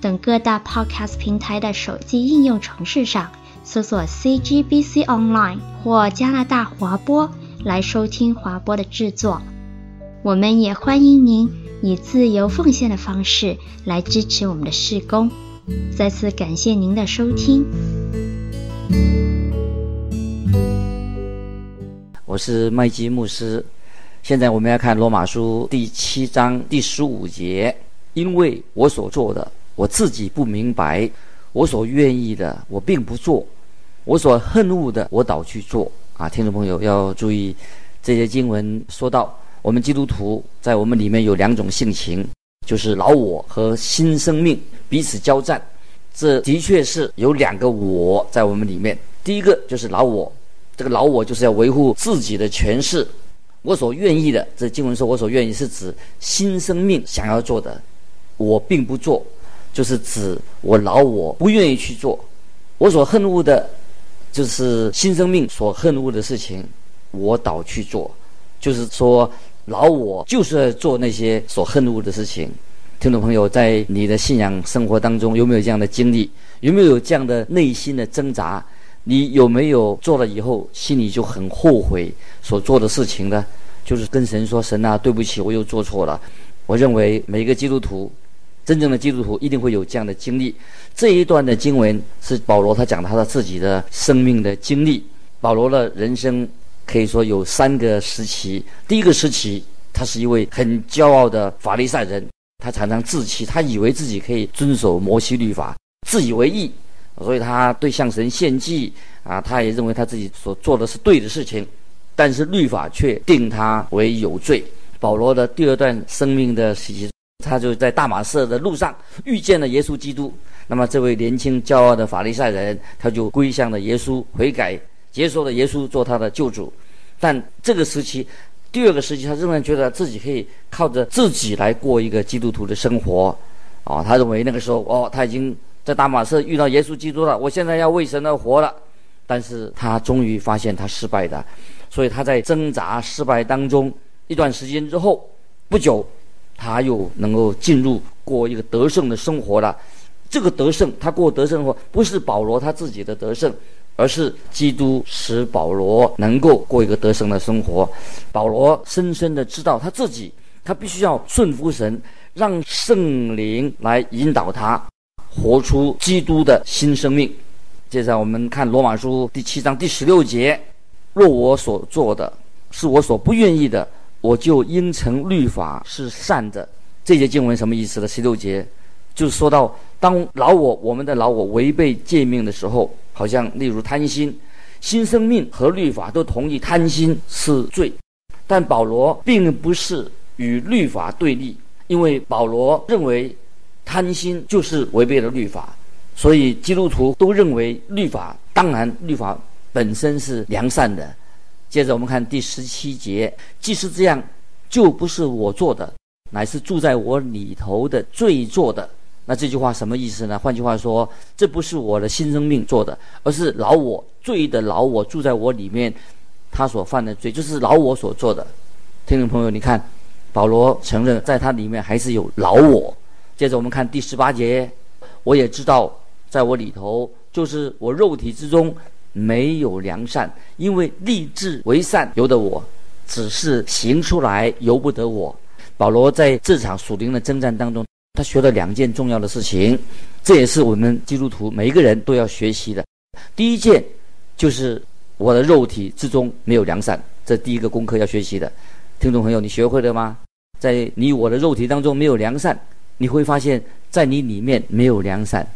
等各大 Podcast 平台的手机应用程式上搜索 CGBC Online 或加拿大华播来收听华播的制作。我们也欢迎您以自由奉献的方式来支持我们的事工。再次感谢您的收听。我是麦基牧师。现在我们要看罗马书第七章第十五节，因为我所做的，我自己不明白；我所愿意的，我并不做；我所恨恶的，我倒去做。啊，听众朋友要注意，这些经文说到，我们基督徒在我们里面有两种性情，就是老我和新生命彼此交战。这的确是有两个我在我们里面。第一个就是老我，这个老我就是要维护自己的权势。我所愿意的，这经文说，我所愿意是指新生命想要做的，我并不做，就是指我老我不愿意去做。我所恨恶的，就是新生命所恨恶的事情，我倒去做。就是说，老我就是要做那些所恨恶的事情。听众朋友，在你的信仰生活当中，有没有这样的经历？有没有这样的内心的挣扎？你有没有做了以后心里就很后悔所做的事情呢？就是跟神说：“神啊，对不起，我又做错了。”我认为每一个基督徒，真正的基督徒一定会有这样的经历。这一段的经文是保罗他讲他的自己的生命的经历。保罗的人生可以说有三个时期。第一个时期，他是一位很骄傲的法利赛人，他常常自欺，他以为自己可以遵守摩西律法，自以为义。所以他对向神献祭啊，他也认为他自己所做的是对的事情，但是律法却定他为有罪。保罗的第二段生命的时期，他就在大马士的路上遇见了耶稣基督。那么这位年轻骄傲的法利赛人，他就归向了耶稣，悔改，接受了耶稣做他的救主。但这个时期，第二个时期，他仍然觉得自己可以靠着自己来过一个基督徒的生活。哦，他认为那个时候，哦，他已经。在大马士遇到耶稣基督了，我现在要为神而活了，但是他终于发现他失败的，所以他在挣扎失败当中一段时间之后，不久他又能够进入过一个得胜的生活了。这个得胜，他过得胜生活不是保罗他自己的得胜，而是基督使保罗能够过一个得胜的生活。保罗深深的知道他自己，他必须要顺服神，让圣灵来引导他。活出基督的新生命。接着我们看罗马书第七章第十六节：若我所做的是我所不愿意的，我就应承律法是善的。这节经文什么意思呢？十六节就是说到，当老我我们的老我违背诫命的时候，好像例如贪心，新生命和律法都同意贪心是罪，但保罗并不是与律法对立，因为保罗认为。贪心就是违背了律法，所以基督徒都认为律法，当然律法本身是良善的。接着我们看第十七节，既是这样，就不是我做的，乃是住在我里头的罪做的。那这句话什么意思呢？换句话说，这不是我的新生命做的，而是老我罪的老我住在我里面，他所犯的罪就是老我所做的。听众朋友，你看，保罗承认在他里面还是有老我。接着我们看第十八节，我也知道，在我里头，就是我肉体之中没有良善，因为立志为善由得我，只是行出来由不得我。保罗在这场属灵的征战当中，他学了两件重要的事情，这也是我们基督徒每一个人都要学习的。第一件就是我的肉体之中没有良善，这第一个功课要学习的。听众朋友，你学会了吗？在你我的肉体当中没有良善。你会发现在你里面没有良善，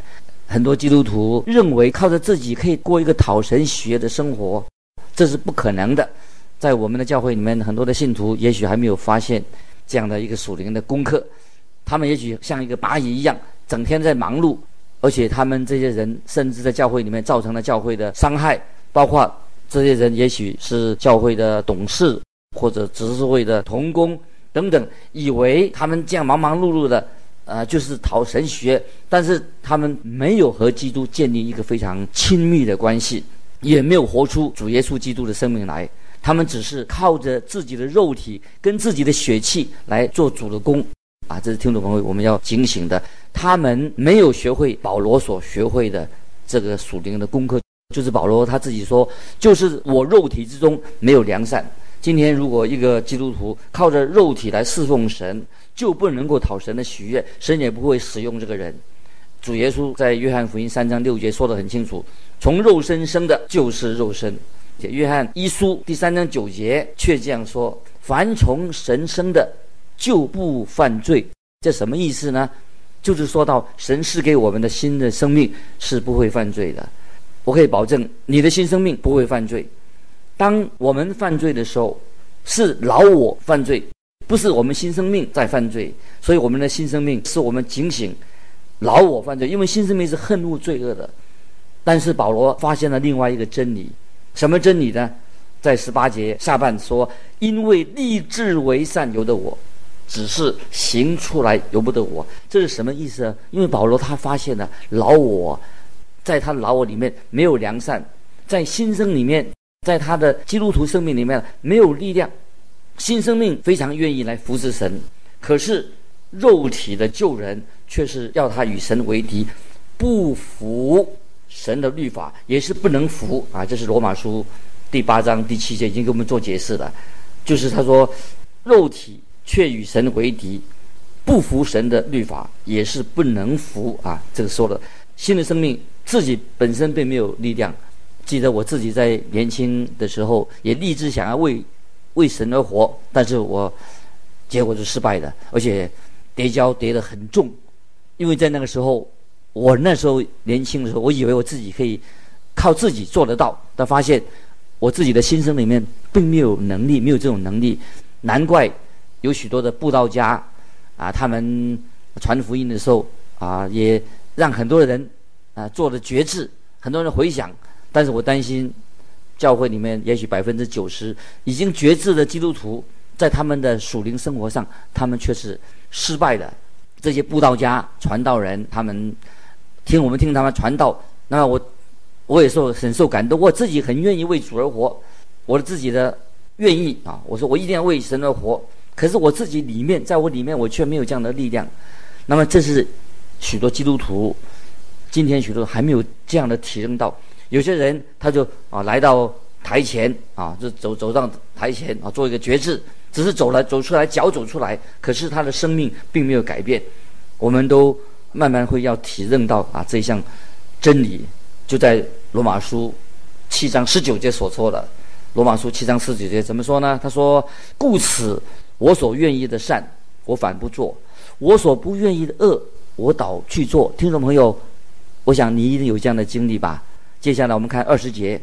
很多基督徒认为靠着自己可以过一个讨神喜悦的生活，这是不可能的。在我们的教会里面，很多的信徒也许还没有发现这样的一个属灵的功课，他们也许像一个蚂蚁一样，整天在忙碌，而且他们这些人甚至在教会里面造成了教会的伤害，包括这些人也许是教会的董事或者执事会的同工等等，以为他们这样忙忙碌碌的，呃，就是讨神学，但是他们没有和基督建立一个非常亲密的关系，也没有活出主耶稣基督的生命来，他们只是靠着自己的肉体跟自己的血气来做主的工。啊，这是听众朋友，我们要警醒的。他们没有学会保罗所学会的这个属灵的功课，就是保罗他自己说，就是我肉体之中没有良善。今天如果一个基督徒靠着肉体来侍奉神，就不能够讨神的喜悦，神也不会使用这个人。主耶稣在约翰福音三章六节说得很清楚：从肉身生的，就是肉身。且约翰一书第三章九节却这样说：凡从神生的。就不犯罪，这什么意思呢？就是说到神赐给我们的新的生命是不会犯罪的。我可以保证你的新生命不会犯罪。当我们犯罪的时候，是老我犯罪，不是我们新生命在犯罪。所以我们的新生命是我们警醒老我犯罪，因为新生命是恨恶罪恶的。但是保罗发现了另外一个真理，什么真理呢？在十八节下半说，因为立志为善由得我。只是行出来由不得我，这是什么意思呢？因为保罗他发现了老我，在他老我里面没有良善，在新生里面，在他的基督徒生命里面没有力量。新生命非常愿意来服侍神，可是肉体的旧人却是要他与神为敌，不服神的律法，也是不能服啊！这是罗马书第八章第七节已经给我们做解释了，就是他说肉体。却与神为敌，不服神的律法，也是不能服啊！这个说了，新的生命自己本身并没有力量。记得我自己在年轻的时候，也立志想要为为神而活，但是我结果是失败的，而且跌跤跌得很重。因为在那个时候，我那时候年轻的时候，我以为我自己可以靠自己做得到，但发现我自己的心声里面并没有能力，没有这种能力，难怪。有许多的布道家，啊，他们传福音的时候，啊，也让很多人啊做了决志，很多人回想。但是我担心，教会里面也许百分之九十已经决志的基督徒，在他们的属灵生活上，他们却是失败的。这些布道家、传道人，他们听我们听他们传道，那我我也受很受感动，我自己很愿意为主而活，我的自己的愿意啊，我说我一定要为神而活。可是我自己里面，在我里面，我却没有这样的力量。那么，这是许多基督徒今天许多还没有这样的体验到。有些人他就啊来到台前啊，就走走上台前啊，做一个决志，只是走了走出来，脚走出来，可是他的生命并没有改变。我们都慢慢会要体认到啊这一项真理，就在罗马书七章十九节所说的。罗马书七章十九节怎么说呢？他说：“故此。”我所愿意的善，我反不做；我所不愿意的恶，我倒去做。听众朋友，我想你一定有这样的经历吧？接下来我们看二十节，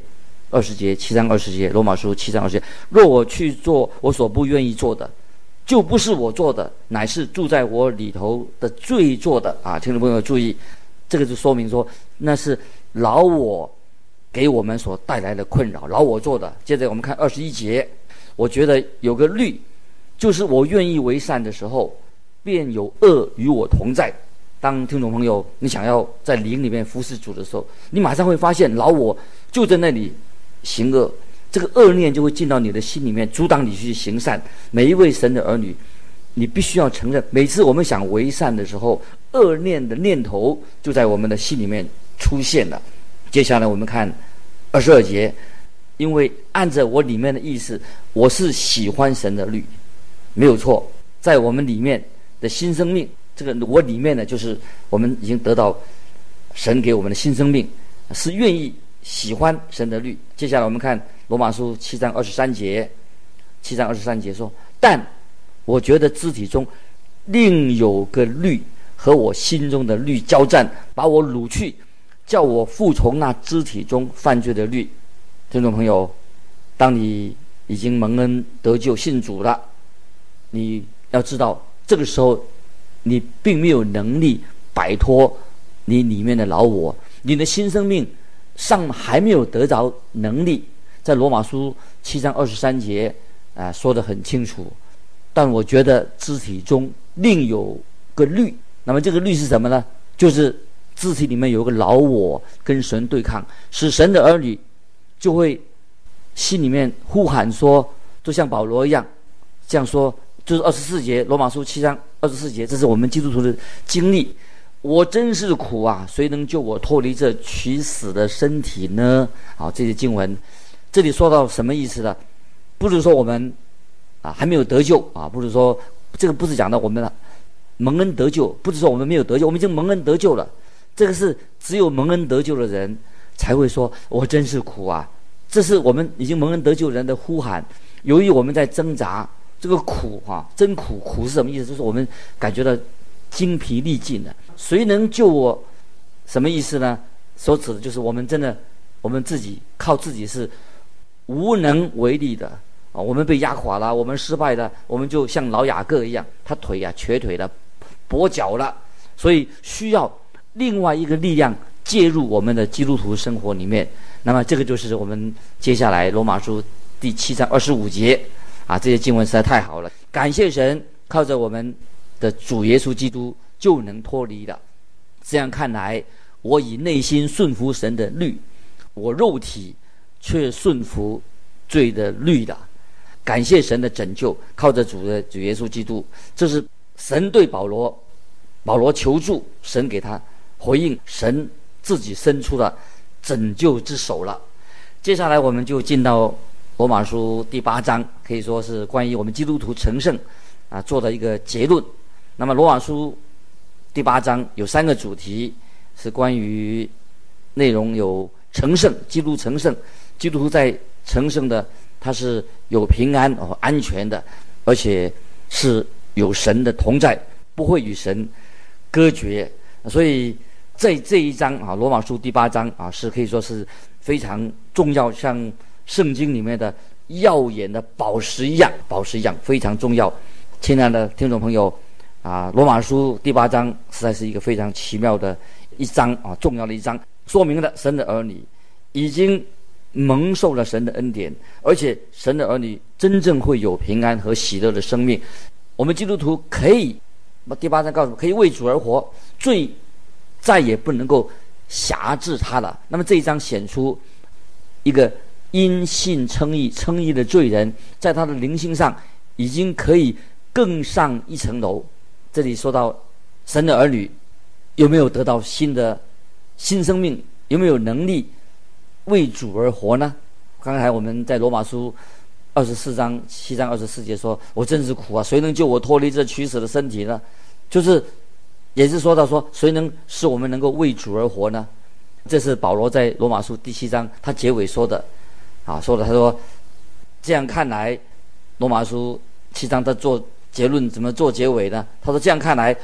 二十节七章二十节，罗马书七章二十节。若我去做我所不愿意做的，就不是我做的，乃是住在我里头的罪做的啊！听众朋友注意，这个就说明说，那是老我给我们所带来的困扰，老我做的。接着我们看二十一节，我觉得有个律。就是我愿意为善的时候，便有恶与我同在。当听众朋友，你想要在灵里面服侍主的时候，你马上会发现老我就在那里行恶，这个恶念就会进到你的心里面，阻挡你去行善。每一位神的儿女，你必须要承认，每次我们想为善的时候，恶念的念头就在我们的心里面出现了。接下来我们看二十二节，因为按着我里面的意思，我是喜欢神的律。没有错，在我们里面的新生命，这个我里面呢，就是我们已经得到神给我们的新生命，是愿意喜欢神的律。接下来我们看罗马书七章二十三节，七章二十三节说：“但我觉得肢体中另有个律和我心中的律交战，把我掳去，叫我服从那肢体中犯罪的律。”听众朋友，当你已经蒙恩得救信主了。你要知道，这个时候，你并没有能力摆脱你里面的老我，你的新生命尚还没有得着能力，在罗马书七章二十三节啊说得很清楚。但我觉得肢体中另有个律，那么这个律是什么呢？就是肢体里面有个老我跟神对抗，使神的儿女就会心里面呼喊说，就像保罗一样这样说，就是二十四节罗马书七章二十四节，这是我们基督徒的经历。我真是苦啊！谁能救我脱离这取死的身体呢？好，这些经文，这里说到什么意思呢？不是说我们。啊，还没有得救啊！不是说这个不是讲到我们的蒙恩得救，不是说我们没有得救，我们已经蒙恩得救了。这个是只有蒙恩得救的人才会说：“我真是苦啊！”这是我们已经蒙恩得救人的呼喊。由于我们在挣扎，这个苦啊，真苦！苦是什么意思？就是我们感觉到精疲力尽了。谁能救我？什么意思呢？所指的就是我们真的，我们自己靠自己是无能为力的。啊，我们被压垮了，我们失败了，我们就像老雅各一样，他腿呀、瘸腿了，跛脚了，所以需要另外一个力量介入我们的基督徒生活里面。那么这个就是我们接下来罗马书第七章二十五节啊，这些经文实在太好了。感谢神，靠着我们的主耶稣基督就能脱离了。这样看来，我以内心顺服神的律，我肉体却顺服罪的律的。感谢神的拯救，靠着主的主耶稣基督，这是神对保罗，保罗求助，神给他回应，神自己伸出了拯救之手了。接下来我们就进到罗马书第八章，可以说是关于我们基督徒成圣啊做的一个结论。那么罗马书第八章有三个主题，是关于内容有成圣，基督成圣，基督徒在成圣的。他是有平安和安全的，而且是有神的同在，不会与神隔绝。所以在这一章啊，《罗马书》第八章啊，是可以说是非常重要，像圣经里面的耀眼的宝石一样，宝石一样非常重要。亲爱的听众朋友啊，《罗马书》第八章实在是一个非常奇妙的一章啊，重要的一章，说明了神的儿女已经。蒙受了神的恩典，而且神的儿女真正会有平安和喜乐的生命。我们基督徒可以，第八章告诉我们，可以为主而活，罪再也不能够辖制他了。那么这一章显出一 个因信称义、称义的罪人，在他的灵性上已经可以更上一层楼。这里说到神的儿女有没有得到新的新生命，有没有能力？为主而活呢？刚才我们在罗马书二十四章七章二十四节说：“我真是苦啊！谁能救我脱离这取死的身体呢？”就是，也是说到说，谁能使我们能够为主而活呢？这是保罗在罗马书第七章他结尾说的，啊，说的他说：“这样看来，罗马书七章他做结论怎么做结尾呢？他说：这样看来，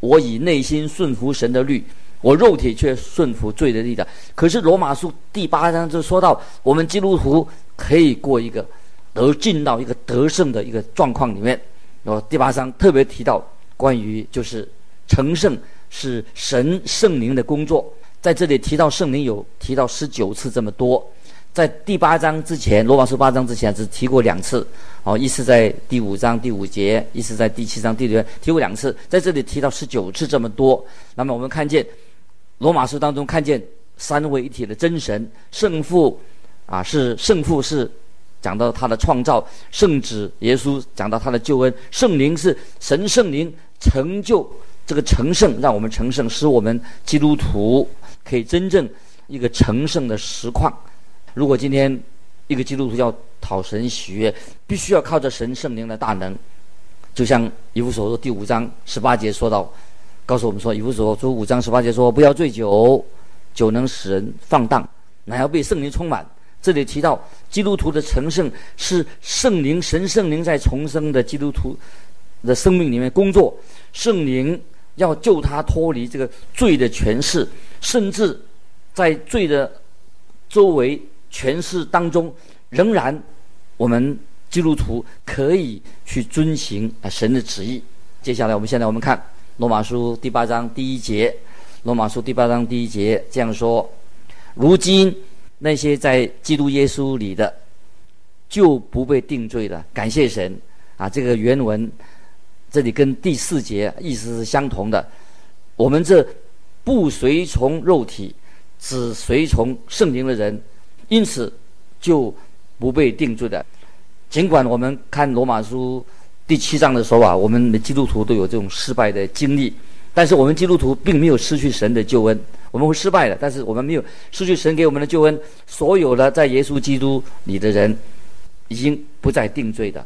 我以内心顺服神的律。”我肉体却顺服罪的力量。可是罗马书第八章就说到，我们基督徒可以过一个得进到一个得胜的一个状况里面。然后，第八章特别提到关于就是成圣是神圣灵的工作，在这里提到圣灵有提到十九次这么多，在第八章之前，罗马书八章之前只提过两次。哦，一次在第五章第五节，一次在第七章第六节提过两次，在这里提到十九次这么多。那么我们看见。罗马书当中看见三位一体的真神，圣父啊是圣父是讲到他的创造，圣子耶稣讲到他的救恩，圣灵是神圣灵成就这个成圣，让我们成圣，使我们基督徒可以真正一个成圣的实况。如果今天一个基督徒要讨神喜悦，必须要靠着神圣灵的大能，就像以弗所书第五章十八节说到。告诉我们说，以弗所书五章十八节说：“不要醉酒，酒能使人放荡，乃要被圣灵充满。”这里提到基督徒的成圣是圣灵、神圣灵在重生的基督徒的生命里面工作，圣灵要救他脱离这个罪的权势，甚至在罪的周围权势当中，仍然我们基督徒可以去遵行啊神的旨意。接下来，我们现在我们看。罗马书第八章第一节，罗马书第八章第一节这样说：“如今那些在基督耶稣里的，就不被定罪了。”感谢神啊！这个原文这里跟第四节意思是相同的。我们这不随从肉体，只随从圣灵的人，因此就不被定罪的。尽管我们看罗马书第七章的时候啊，我们的基督徒都有这种失败的经历，但是我们基督徒并没有失去神的救恩。我们会失败的，但是我们没有失去神给我们的救恩。所有的在耶稣基督里的人，已经不再定罪的。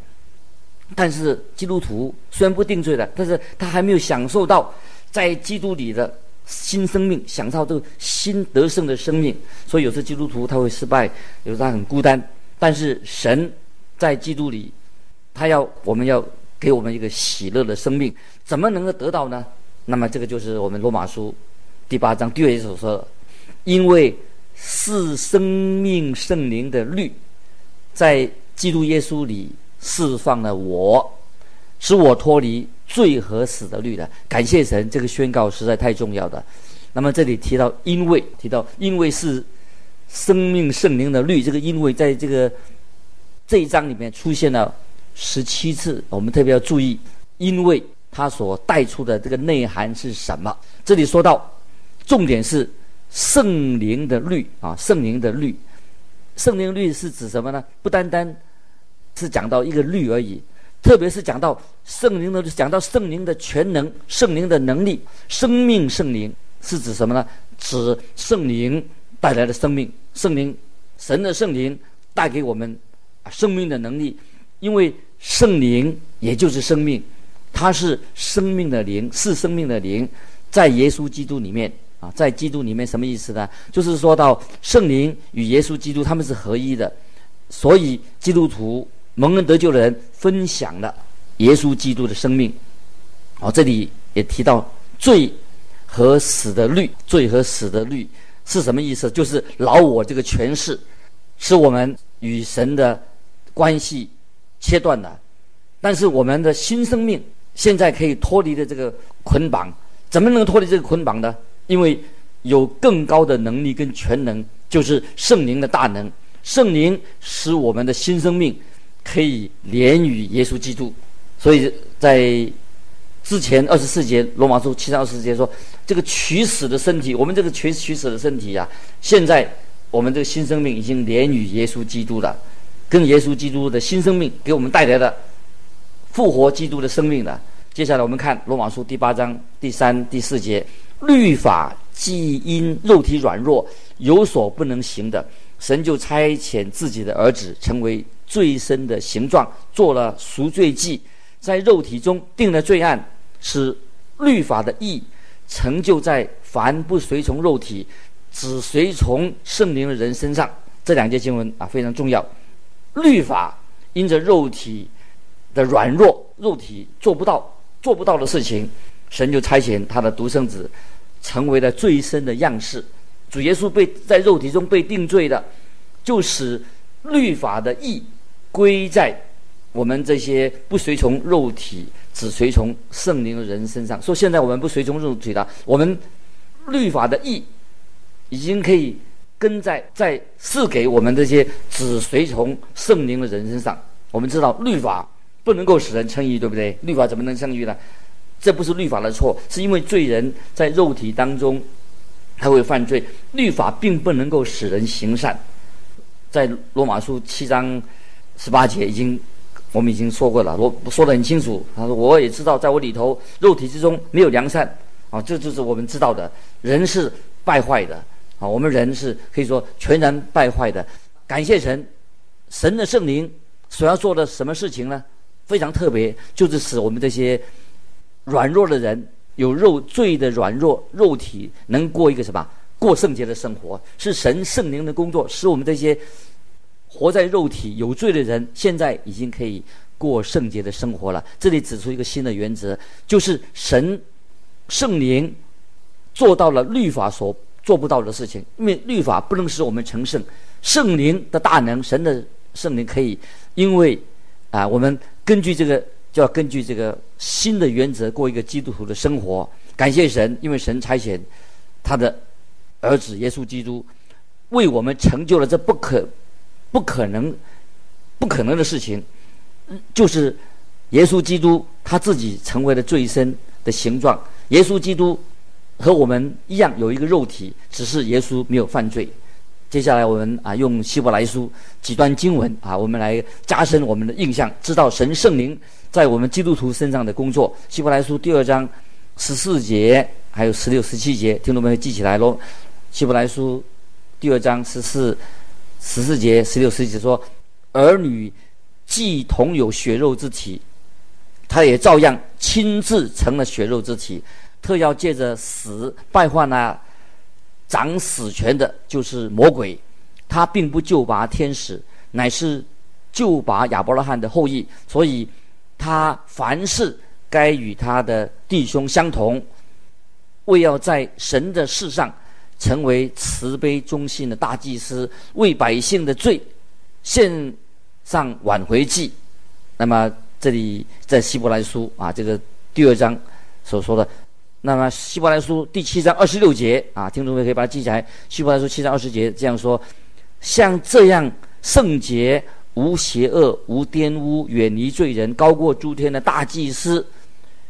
但是基督徒虽然不定罪的，但是他还没有享受到在基督里的新生命，享受这个新得胜的生命。所以有时基督徒他会失败，有时他很孤单。但是神。在基督里，他要我们要给我们一个喜乐的生命，怎么能够得到呢？那么这个就是我们罗马书第八章第二节所说的，因为是生命圣灵的律，在基督耶稣里释放了我，使我脱离罪和死的律的。感谢神，这个宣告实在太重要了。那么这里提到因为提到因为是生命圣灵的律，这个因为在这个。这一章里面出现了十七次，我们特别要注意，因为它所带出的这个内涵是什么？这里说到，重点是圣灵的律啊，圣灵的律，圣灵律是指什么呢？不单单是讲到一个律而已，特别是讲到圣灵的，讲到圣灵的全能，圣灵的能力，生命圣灵是指什么呢？指圣灵带来的生命，圣灵，神的圣灵带给我们啊。生命的能力，因为圣灵也就是生命，它是生命的灵，是生命的灵，在耶稣基督里面啊，在基督里面什么意思呢？就是说到圣灵与耶稣基督他们是合一的，所以基督徒蒙恩得救的人分享了耶稣基督的生命。哦，这里也提到罪和死的律，罪和死的律是什么意思？就是老我这个权势，是我们与神的。关系切断了，但是我们的新生命现在可以脱离的这个捆绑，怎么能脱离这个捆绑呢？因为有更高的能力跟全能，就是圣灵的大能。圣灵使我们的新生命可以连于耶稣基督。所以在之前二十四节罗马书七章二十四节说，这个取死的身体，我们这个取取死的身体呀、现在我们这个新生命已经连于耶稣基督了。跟耶稣基督的新生命给我们带来的复活基督的生命的。接下来我们看罗马书第八章第三、第四节：律法既因肉体软弱有所不能行的，神就差遣自己的儿子成为罪身的形状，做了赎罪祭，在肉体中定了罪案，使律法的义成就在凡不随从肉体、只随从圣灵的人身上。这两节经文啊非常重要。律法因着肉体的软弱，肉体做不到做不到的事情，神就差遣他的独生子，成为了罪身的样式。主耶稣被在肉体中被定罪的，就使律法的义归在我们这些不随从肉体、只随从圣灵的人身上。说现在我们不随从肉体了，我们律法的义已经可以。跟在在赐给我们这些只随从圣灵的人身上，我们知道律法不能够使人称义，对不对？律法怎么能称义呢？这不是律法的错，是因为罪人在肉体当中他会犯罪，律法并不能够使人行善。在罗马书七章十八节已经我们已经说过了，我说得很清楚。他说我也知道，在我里头肉体之中没有良善啊，这就是我们知道的，人是败坏的。啊，我们人是可以说全然败坏的。感谢神，神的圣灵所要做的什么事情呢？非常特别，就是使我们这些软弱的人，有肉罪的软弱肉体，能过一个什么过圣洁的生活。是神圣灵的工作，使我们这些活在肉体有罪的人，现在已经可以过圣洁的生活了。这里指出一个新的原则，就是神圣灵做到了律法所。做不到的事情，因为律法不能使我们成圣，圣灵的大能，神的圣灵可以，因为啊，我们根据这个就要根据这个新的原则过一个基督徒的生活。感谢神，因为神差遣他的儿子耶稣基督为我们成就了这不可不可能不可能的事情，就是耶稣基督他自己成为了罪身的形状。耶稣基督和我们一样有一个肉体，只是耶稣没有犯罪。接下来我们啊用希伯来书几段经文啊，我们来加深我们的印象，知道神圣灵在我们基督徒身上的工作。希伯来书第二章十四节还有十六、十七节，听众们记起来喽。希伯来书第二章十四、十四节、十六、十七说：儿女既同有血肉之体，他也照样亲自成了血肉之体，特要借着死败坏那。掌死权的就是魔鬼，他并不救拔天使，乃是救拔亚伯拉罕的后裔，所以他凡事该与他的弟兄相同，为要在神的事上成为慈悲忠信的大祭司，为百姓的罪献上挽回祭。那么这里在希伯来书啊，这个第二章所说的。那么，希伯来书第七章二十六节啊，听众们可以把它记起来。希伯来书七章二十节这样说：像这样圣洁、无邪恶、无玷污、远离罪人、高过诸天的大祭司，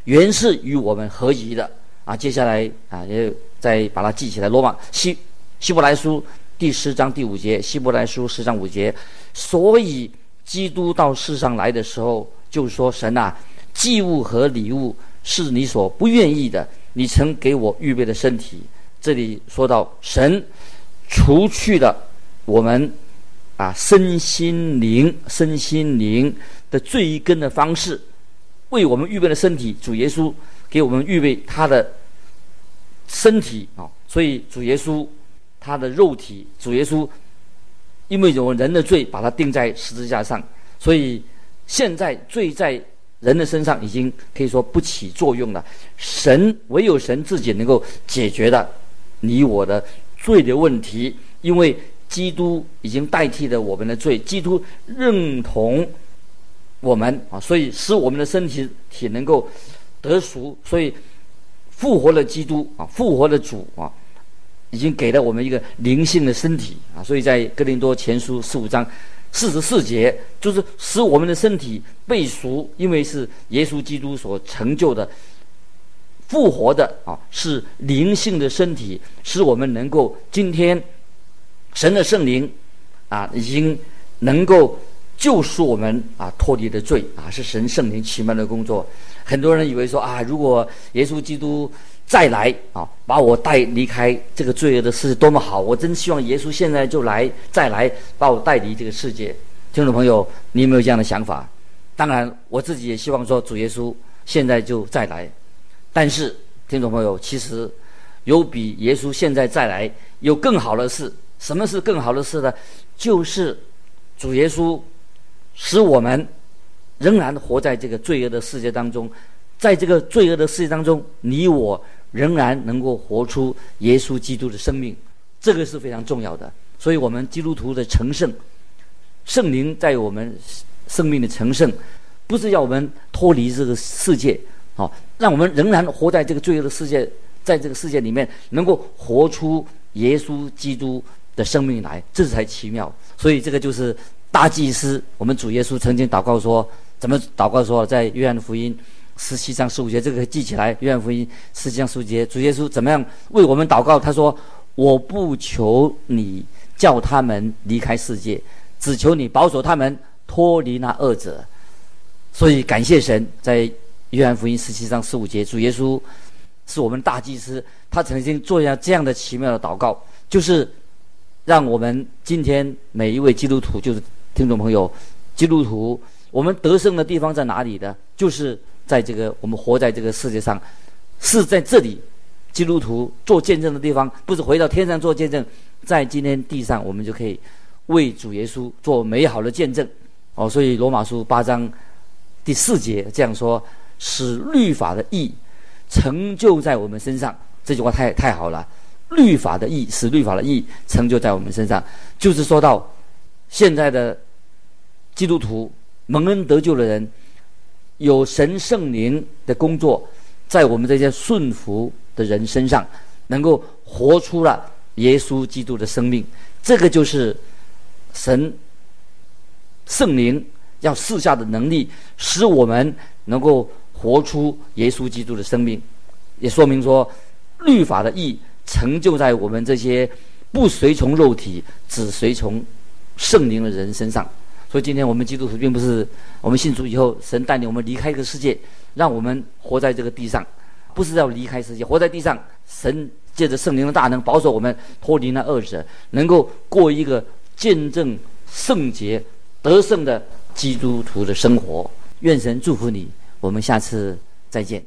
原是与我们合宜的啊。接下来啊，也再把它记起来。罗马希希伯来书第十章第五节，希伯来书十章五节。所以，基督到世上来的时候，就说：神啊，祭物和礼物是你所不愿意的。你曾给我预备的身体，这里说到神除去了我们啊身心灵、身心灵的罪根的方式，为我们预备的身体，主耶稣给我们预备他的身体啊，所以主耶稣他的肉体，主耶稣因为有人的罪，把他钉在十字架上，所以现在罪在。人的身上已经可以说不起作用了，神唯有神自己能够解决的你我的罪的问题，因为基督已经代替了我们的罪，基督认同我们啊，所以使我们的身体体能够得赎，所以复活了基督啊，复活了主啊，已经给了我们一个灵性的身体啊，所以在哥林多前书十五章。四十四节就是使我们的身体被赎，因为是耶稣基督所成就的复活的啊，是灵性的身体，使我们能够今天神的圣灵啊，已经能够救赎我们啊，脱离的罪啊，是神圣灵奇妙的工作。很多人以为说啊，如果耶稣基督再来啊，把我带离开这个罪恶的世界，多么好！我真希望耶稣现在就来，再来把我带离这个世界。听众朋友，你有没有这样的想法？当然，我自己也希望说，主耶稣现在就再来。但是，听众朋友，其实有比耶稣现在再来有更好的事。什么是更好的事呢？就是主耶稣使我们仍然活在这个罪恶的世界当中，在这个罪恶的世界当中，你我。仍然能够活出耶稣基督的生命，这个是非常重要的。所以，我们基督徒的成圣，圣灵在我们生命的成圣，不是要我们脱离这个世界，好、让我们仍然活在这个罪恶的世界，在这个世界里面，能够活出耶稣基督的生命来，这才奇妙。所以，这个就是大祭司。我们主耶稣曾经祷告说，怎么祷告说，在约翰福音。十七章十五节，这个记起来。约翰福音十七章十五节，主耶稣怎么样为我们祷告？他说：“我不求你叫他们离开世界，只求你保守他们脱离那恶者。”所以感谢神，在约翰福音十七章十五节，主耶稣是我们大祭司，他曾经做下这样的奇妙的祷告，就是让我们今天每一位基督徒，就是听众朋友，基督徒，我们得胜的地方在哪里呢？就是。在这个我们活在这个世界上，是在这里，基督徒做见证的地方，不是回到天上做见证，在今天地上，我们就可以为主耶稣做美好的见证。哦，所以罗马书八章第四节这样说：“使律法的义成就在我们身上。”这句话太太好了，“律法的义使律法的义成就在我们身上”，就是说到现在的基督徒蒙恩得救的人。有神圣灵的工作，在我们这些顺服的人身上，能够活出了耶稣基督的生命。这个就是神圣灵要赐下的能力，使我们能够活出耶稣基督的生命。也说明说，律法的义成就在我们这些不随从肉体、只随从圣灵的人身上。所以，今天我们基督徒并不是我们信主以后，神带领我们离开这个世界，让我们活在这个地上，不是要离开世界，活在地上。神借着圣灵的大能，保守我们脱离那恶者，能够过一个见证圣洁、得胜的基督徒的生活。愿神祝福你，我们下次再见。